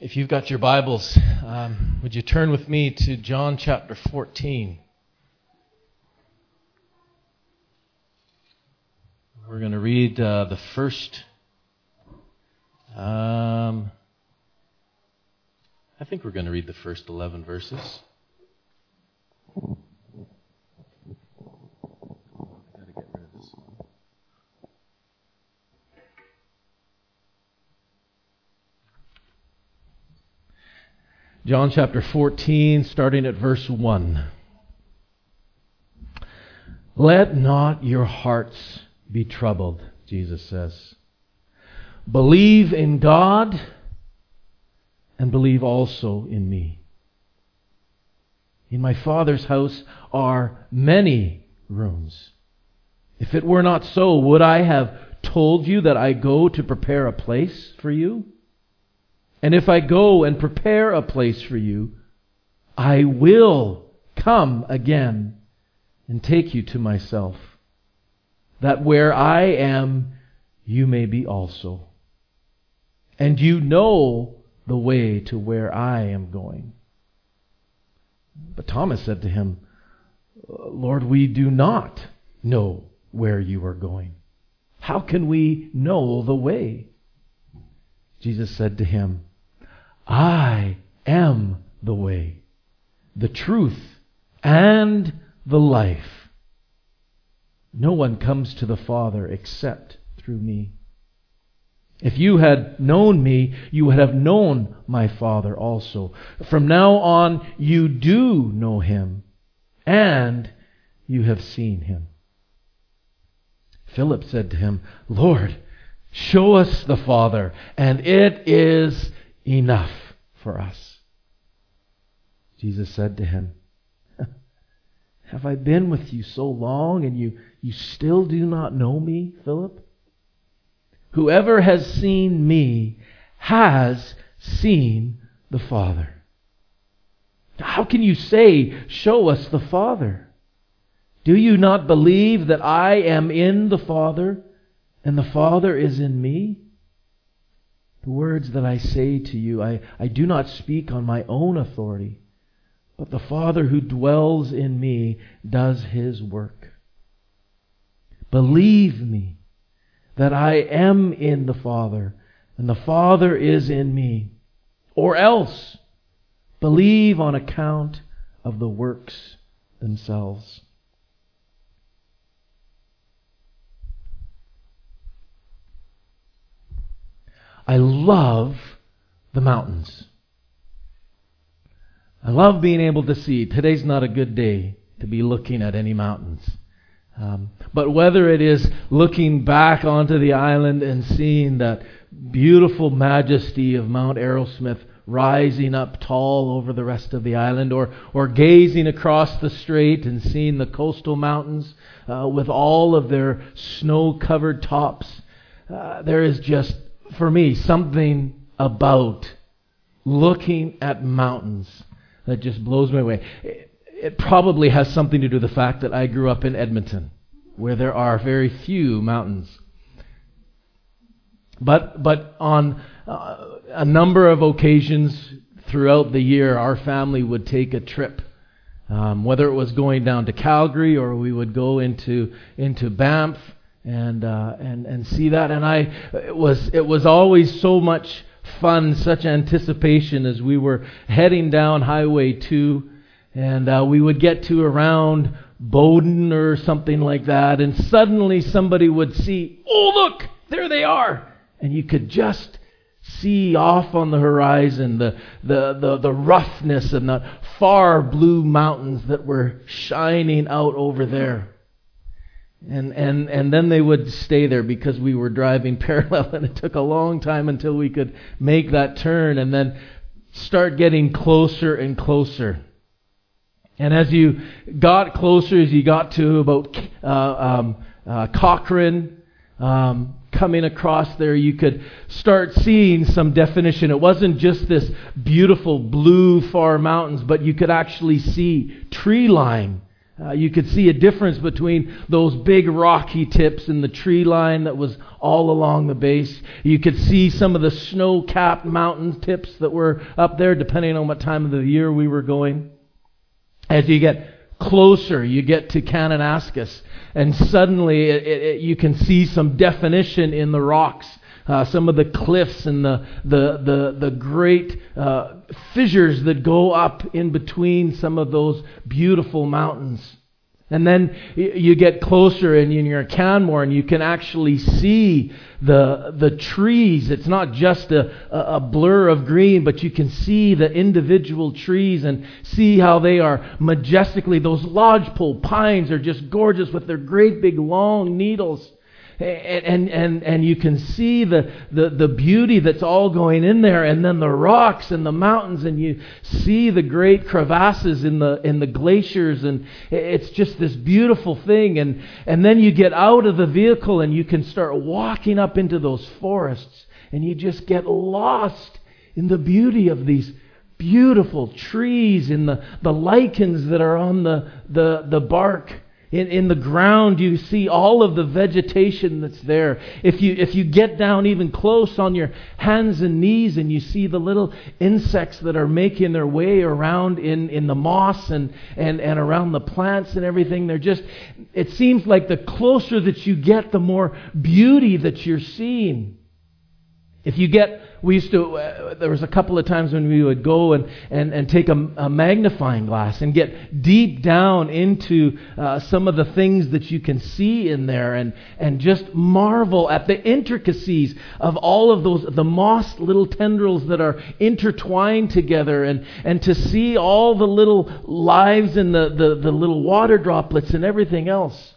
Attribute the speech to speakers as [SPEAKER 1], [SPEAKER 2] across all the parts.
[SPEAKER 1] If you've got your Bibles, um, would you turn with me to John chapter 14? We're going to read uh, the first. Um, I think we're going to read the first 11 verses. John chapter 14, starting at verse 1. Let not your hearts be troubled, Jesus says. Believe in God and believe also in me. In my Father's house are many rooms. If it were not so, would I have told you that I go to prepare a place for you? And if I go and prepare a place for you, I will come again and take you to myself, that where I am, you may be also. And you know the way to where I am going. But Thomas said to him, Lord, we do not know where you are going. How can we know the way? Jesus said to him, I am the way, the truth, and the life. No one comes to the Father except through me. If you had known me, you would have known my Father also. From now on, you do know him, and you have seen him. Philip said to him, Lord, show us the Father, and it is enough for us. Jesus said to him, Have I been with you so long and you, you still do not know me, Philip? Whoever has seen me has seen the Father. How can you say, Show us the Father? Do you not believe that I am in the Father and the Father is in me? The words that I say to you, I, I do not speak on my own authority, but the Father who dwells in me does his work. Believe me that I am in the Father, and the Father is in me. Or else, believe on account of the works themselves. I love the mountains. I love being able to see. Today's not a good day to be looking at any mountains. Um, but whether it is looking back onto the island and seeing that beautiful majesty of Mount Arrowsmith rising up tall over the rest of the island, or, or gazing across the strait and seeing the coastal mountains uh, with all of their snow covered tops, uh, there is just for me, something about looking at mountains that just blows me away. It, it probably has something to do with the fact that I grew up in Edmonton, where there are very few mountains. But, but on uh, a number of occasions throughout the year, our family would take a trip. Um, whether it was going down to Calgary or we would go into into Banff and uh, and and see that. And I it was it was always so much fun, such anticipation as we were heading down Highway Two, and uh, we would get to around Bowden or something like that, and suddenly somebody would see, oh look, there they are, and you could just see off on the horizon the, the, the, the roughness and the far blue mountains that were shining out over there. And, and, and then they would stay there because we were driving parallel, and it took a long time until we could make that turn and then start getting closer and closer. And as you got closer, as you got to about uh, um, uh, Cochrane, um, coming across there, you could start seeing some definition. It wasn't just this beautiful blue far mountains, but you could actually see tree line Uh, you could see a difference between those big rocky tips and the tree line that was all along the base. You could see some of the snow capped mountain tips that were up there, depending on what time of the year we were going. As you get closer, you get to Kananaskis, and suddenly it, it, you can see some definition in the rocks. Uh, some of the cliffs and the, the, the, the great uh, fissures that go up in between some of those beautiful mountains. And then you get closer and you're in Canmore and you can actually see the, the trees. It's not just a, a blur of green, but you can see the individual trees and see how they are majestically. Those lodgepole pines are just gorgeous with their great big long needles. And, and, and you can see the, the, the beauty that's all going in there, and then the rocks and the mountains, and you see the great crevasses in the, in the glaciers, and it's just this beautiful thing. And, and then you get out of the vehicle and you can start walking up into those forests, and you just get lost in the beauty of these beautiful trees, in the, the lichens that are on the, the, the bark in, in the ground, you see all of the vegetation that's there. If you, if you get down even close on your hands and knees and you see the little insects that are making their way around in, in the moss and, and, and around the plants and everything, they're just, it seems like the closer that you get, the more beauty that you're seeing. If you get, we used to, uh, there was a couple of times when we would go and, and, and take a, a magnifying glass and get deep down into uh, some of the things that you can see in there and, and just marvel at the intricacies of all of those, the moss little tendrils that are intertwined together and, and to see all the little lives and the, the, the little water droplets and everything else.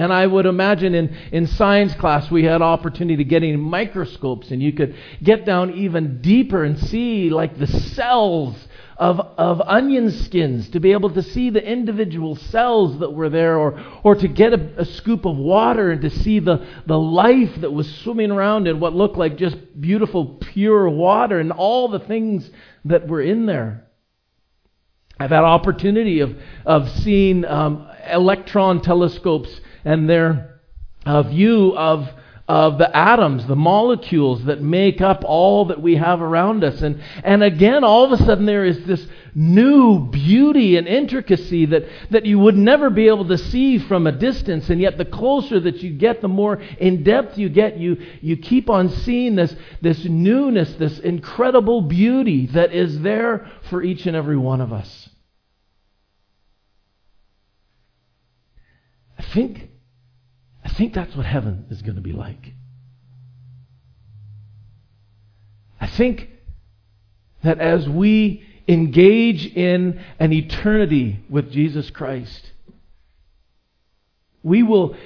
[SPEAKER 1] And I would imagine in, in science class we had opportunity to get in microscopes and you could get down even deeper and see like the cells of, of onion skins to be able to see the individual cells that were there or, or to get a, a scoop of water and to see the, the life that was swimming around in what looked like just beautiful pure water and all the things that were in there. I've had opportunity of, of seeing um, electron telescopes and their uh, view of, of the atoms, the molecules that make up all that we have around us. And, and again, all of a sudden, there is this new beauty and intricacy that, that you would never be able to see from a distance. And yet, the closer that you get, the more in depth you get, you, you keep on seeing this, this newness, this incredible beauty that is there for each and every one of us. I think think that's what heaven is going to be like. I think that as we engage in an eternity with Jesus Christ, we will,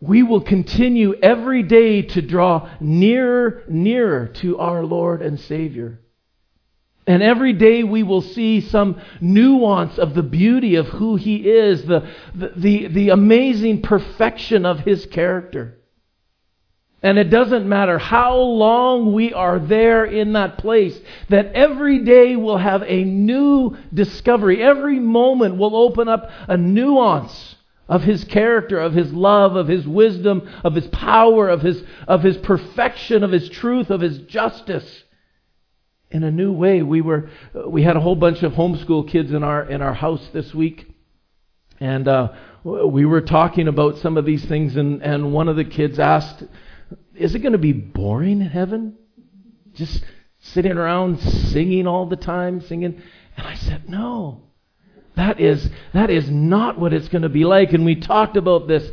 [SPEAKER 1] we will continue every day to draw nearer, nearer to our Lord and Savior. And every day we will see some nuance of the beauty of who He is, the, the, the, the, amazing perfection of His character. And it doesn't matter how long we are there in that place, that every day we'll have a new discovery. Every moment will open up a nuance of His character, of His love, of His wisdom, of His power, of His, of His perfection, of His truth, of His justice in a new way. We were we had a whole bunch of homeschool kids in our in our house this week, and uh, we were talking about some of these things. And and one of the kids asked, "Is it going to be boring in heaven? Just sitting around singing all the time, singing?" And I said, "No." That is, that is not what it's going to be like. And we talked about this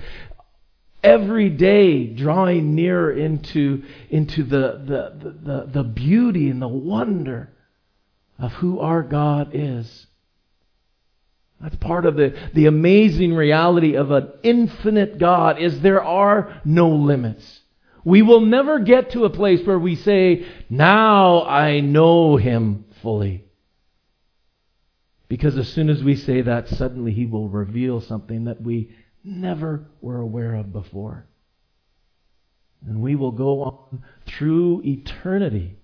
[SPEAKER 1] every day drawing nearer into, into the, the, the, the, beauty and the wonder of who our God is. That's part of the, the amazing reality of an infinite God is there are no limits. We will never get to a place where we say, now I know him fully. Because as soon as we say that, suddenly he will reveal something that we never were aware of before. And we will go on through eternity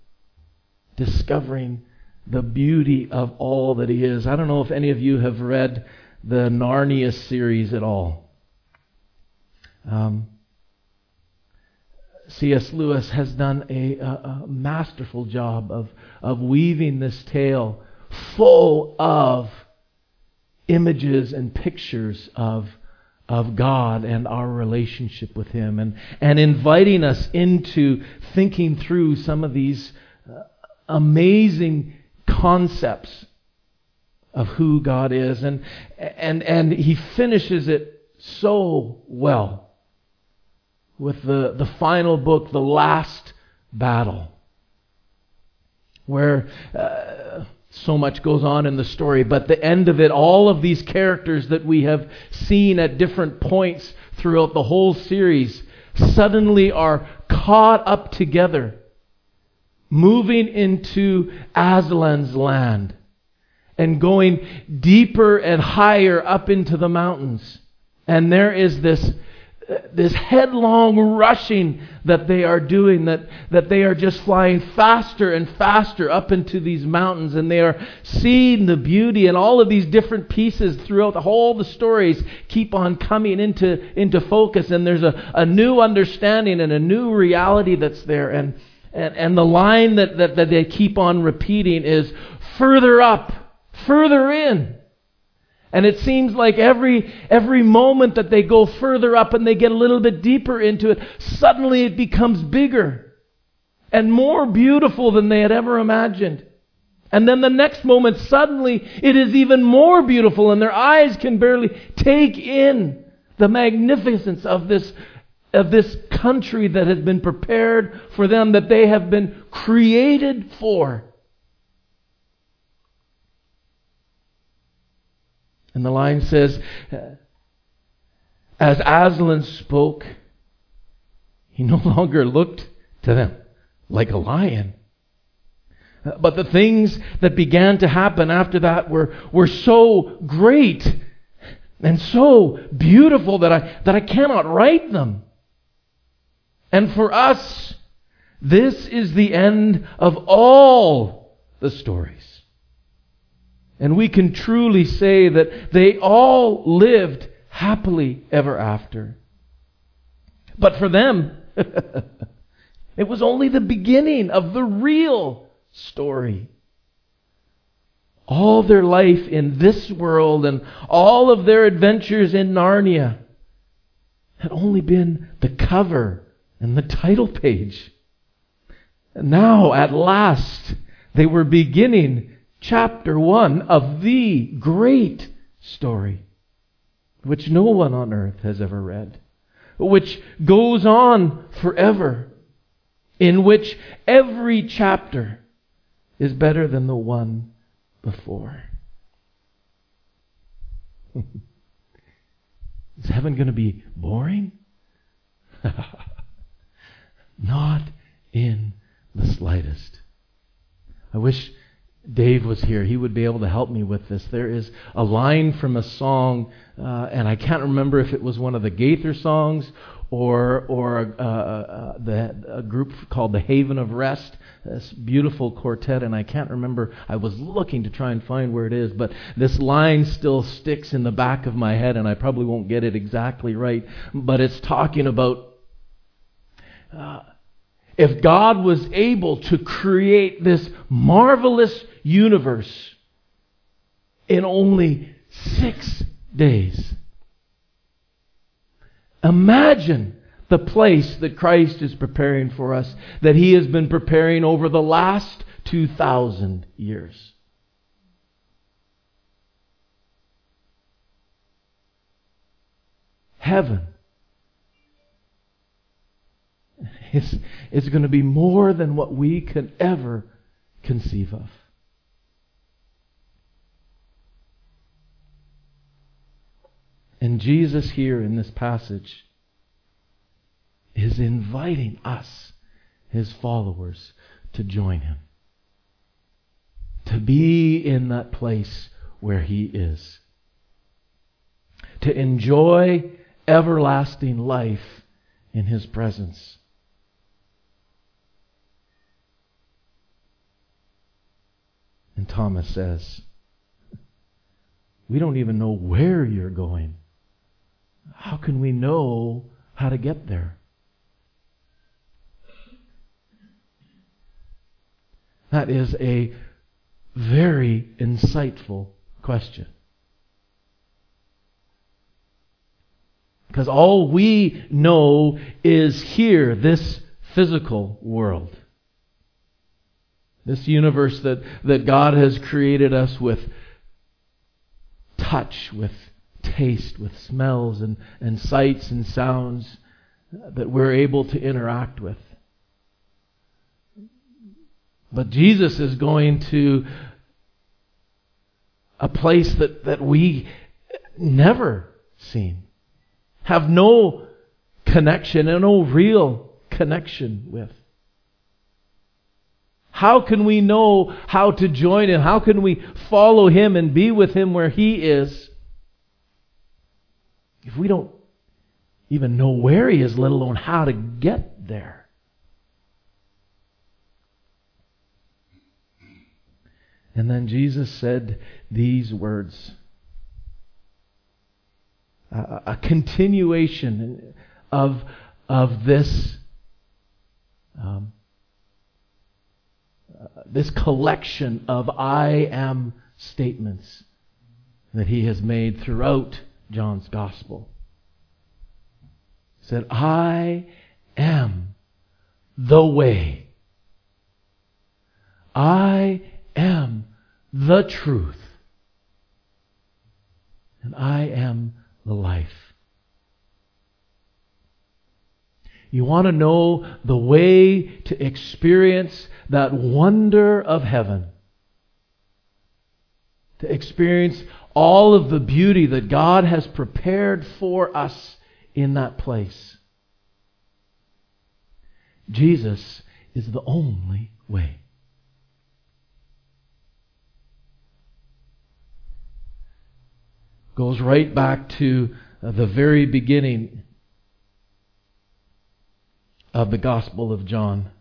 [SPEAKER 1] discovering the beauty of all that He is. I don't know if any of you have read the Narnia series at all. Um, C.S. Lewis has done a, a, a, masterful job of, of weaving this tale full of images and pictures of, of God and our relationship with Him, and, and inviting us into thinking through some of these uh, amazing concepts of who God is. And, and, and he finishes it so well with the, the final book, The Last Battle, where uh, so much goes on in the story. But the end of it, all of these characters that we have seen at different points throughout the whole series suddenly are caught up together, moving into Aslan's land and going deeper and higher up into the mountains. And there is this, this headlong rushing that they are doing, that, that they are just flying faster and faster up into these mountains, and they are seeing the beauty and all of these different pieces throughout the the stories keep on coming into, into focus, and there's a, a new understanding and a new reality that's there. And, and, and the line that, that, that they keep on repeating is further up further in. And it seems like every, every moment that they go further up and they get a little bit deeper into it, suddenly it becomes bigger and more beautiful than they had ever imagined. And then the next moment, suddenly it is even more beautiful and their eyes can barely take in the magnificence of this, of this country that has been prepared for them, that they have been created for. And the line says, As Aslan spoke, he no longer looked to them like a lion. But the things that began to happen after that were, were so great and so beautiful that I, that I cannot write them. And for us, this is the end of all the stories. And we can truly say that they all lived happily ever after. But for them, it was only the beginning of the real story. All their life in this world and all of their adventures in Narnia had only been the cover and the title page. And now, at last, they were beginning chapter 1 of the great story, which no one on earth has ever read, which goes on forever, in which every chapter is better than the one before. is heaven going to be boring? Not in the slightest. I wish Dave was here, he would be able to help me with this. There is a line from a song, uh, and I can't remember if it was one of the Gaither songs or or uh, uh, the, a group called the Haven of Rest. This beautiful quartet, and I can't remember. I was looking to try and find where it is, but this line still sticks in the back of my head, and I probably won't get it exactly right. But it's talking about. Uh, if God was able to create this marvelous universe in only six days. Imagine the place that Christ is preparing for us, that He has been preparing over the last 2,000 years. Heaven is, is going to be more than what we can ever conceive of. And Jesus, here in this passage, is inviting us, his followers, to join him. To be in that place where he is. To enjoy everlasting life in his presence. And Thomas says, We don't even know where you're going. How can we know how to get there? That is a very insightful question. Because all we know is here, this physical world. This universe that, that God has created us with touch, with taste, with smells and, and sights and sounds that we're able to interact with. But Jesus is going to a place that, that we never seen, have no connection and no real connection with. How can we know how to join Him? How can we follow Him and be with Him where He is if we don't even know where He is, let alone how to get there? And then Jesus said these words a, continuation of, of this. Um, this collection of I am statements that he has made throughout John's gospel. He said, I am the way. I am the truth. And I am the life. You want to know the way to experience that wonder of heaven. To experience all of the beauty that God has prepared for us in that place. Jesus is the only way. goes right back to the very beginning of the Gospel of John.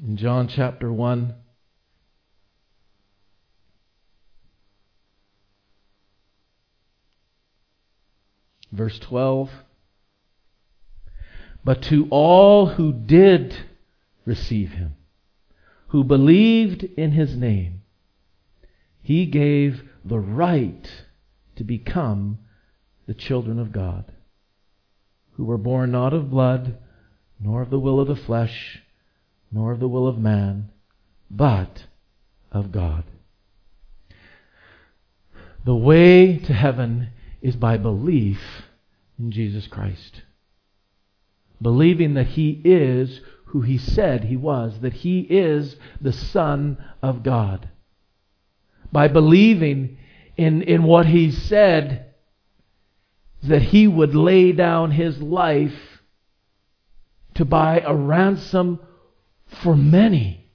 [SPEAKER 1] In John chapter 1, verse 12. But to all who did receive him, who believed in his name, he gave the right to become the children of God, who were born not of blood, nor of the will of the flesh, nor of the will of man, but of God. The way to heaven is by belief in Jesus Christ. Believing that He is who he said he was, that he is the Son of God. By believing in, in what he said, that he would lay down his life to buy a ransom for many.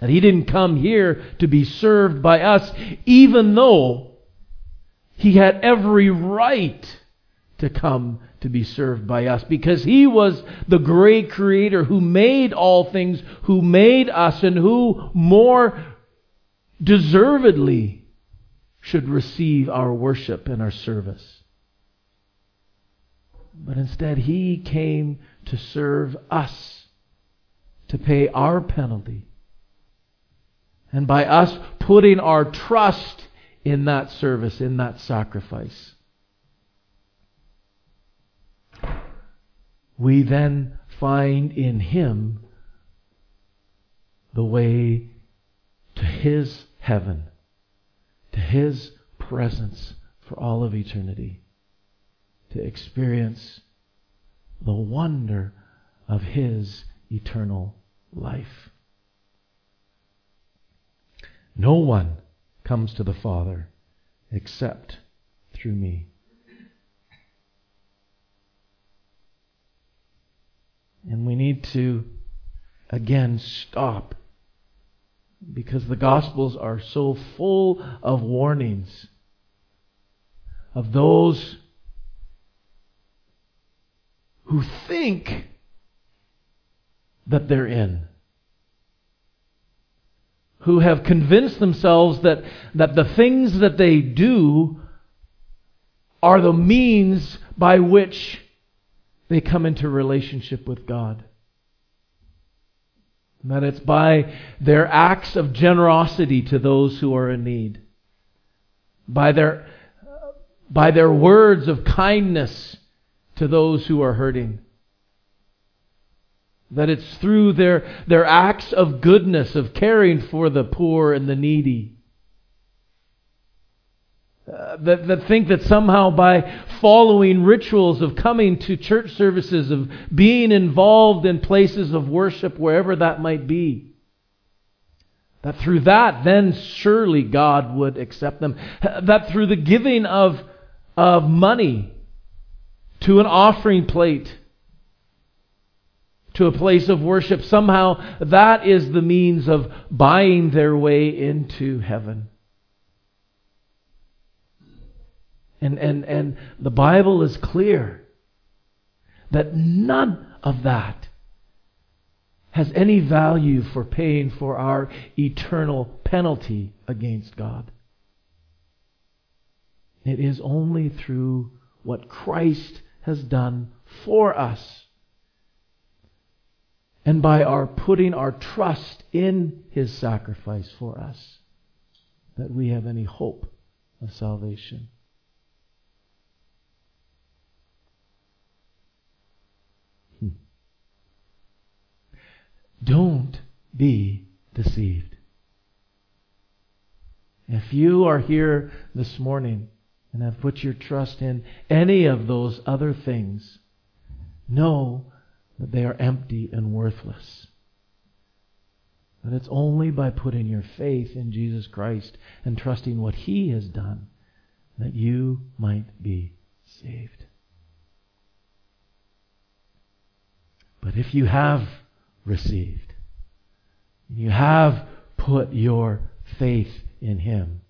[SPEAKER 1] That he didn't come here to be served by us, even though he had every right to come to be served by us because He was the great Creator who made all things, who made us, and who more deservedly should receive our worship and our service. But instead, He came to serve us, to pay our penalty. And by us putting our trust in that service, in that sacrifice, we then find in Him the way to His heaven, to His presence for all of eternity, to experience the wonder of His eternal life. No one comes to the Father except through me. And we need to, again, stop. Because the Gospels are so full of warnings of those who think that they're in. who have convinced themselves that, that the things that they do are the means by which they come into relationship with God. That it's by their acts of generosity to those who are in need, by their, by their words of kindness to those who are hurting. That it's through their, their acts of goodness, of caring for the poor and the needy, uh, that, that think that somehow by following rituals of coming to church services, of being involved in places of worship, wherever that might be, that through that, then surely God would accept them. That through the giving of, of money to an offering plate, to a place of worship, somehow that is the means of buying their way into heaven. And, and, and the Bible is clear that none of that has any value for paying for our eternal penalty against God. It is only through what Christ has done for us and by our putting our trust in his sacrifice for us that we have any hope of salvation. Don't be deceived. If you are here this morning and have put your trust in any of those other things, know that they are empty and worthless. That it's only by putting your faith in Jesus Christ and trusting what He has done that you might be saved. But if you have received. You have put your faith in Him.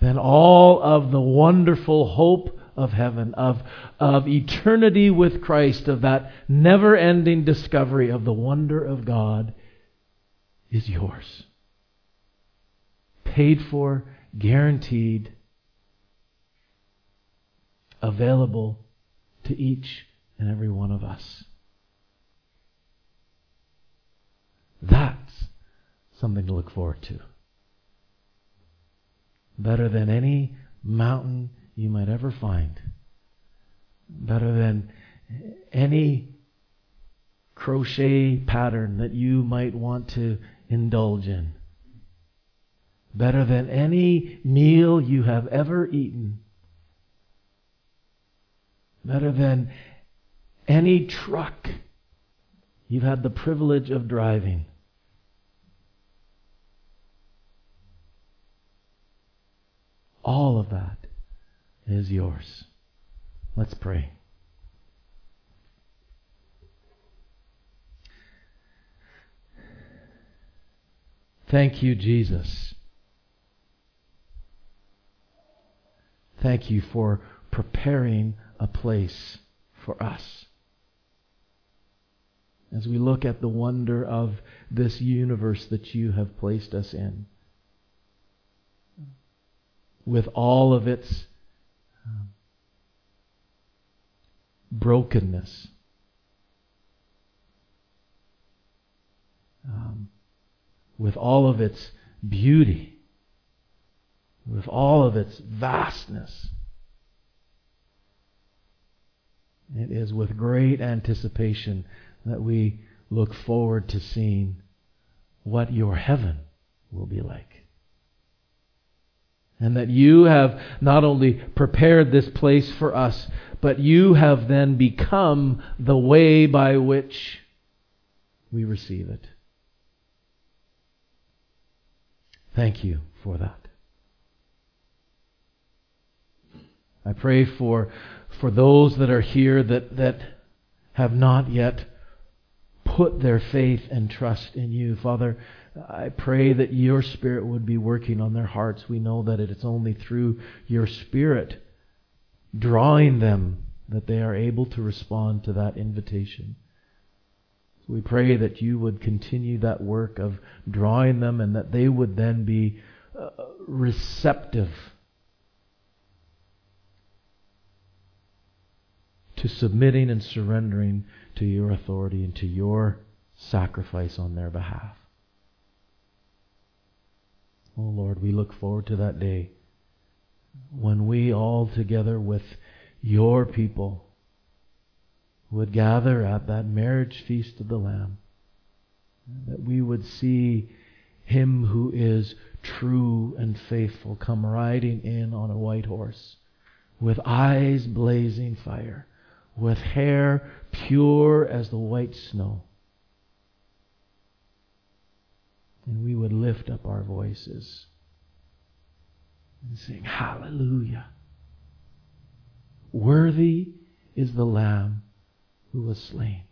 [SPEAKER 1] Then all of the wonderful hope of heaven, of, of eternity with Christ, of that never ending discovery of the wonder of God is yours. Paid for, guaranteed, available to each and every one of us. That's something to look forward to. Better than any mountain you might ever find. Better than any crochet pattern that you might want to indulge in. Better than any meal you have ever eaten. Better than any truck you've had the privilege of driving. All of that is yours. Let's pray. Thank you, Jesus. Thank you for preparing a place for us. As we look at the wonder of this universe that you have placed us in with all of its um, brokenness. Um, with all of its beauty, with all of its vastness. It is with great anticipation that we look forward to seeing what your heaven will be like. And that you have not only prepared this place for us, but you have then become the way by which we receive it. Thank you for that. I pray for, for those that are here that, that have not yet put their faith and trust in you. Father, I pray that your Spirit would be working on their hearts. We know that it's only through your Spirit drawing them that they are able to respond to that invitation. We pray that you would continue that work of drawing them and that they would then be uh, receptive to submitting and surrendering to your authority and to your sacrifice on their behalf. Oh Lord, we look forward to that day when we all together with your people would gather at that marriage feast of the Lamb, that we would see him who is true and faithful come riding in on a white horse with eyes blazing fire, with hair pure as the white snow. And we would lift up our voices and sing, Hallelujah. Worthy is the Lamb who was slain.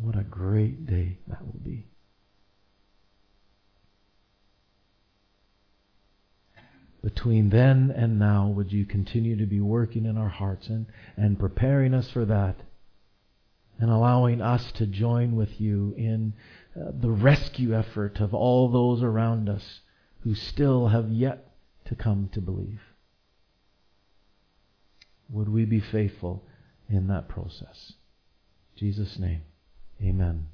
[SPEAKER 1] What a great day that will be. Between then and now, would you continue to be working in our hearts and, and preparing us for that and allowing us to join with you in uh, the rescue effort of all those around us who still have yet to come to believe? Would we be faithful in that process? In Jesus' name, amen.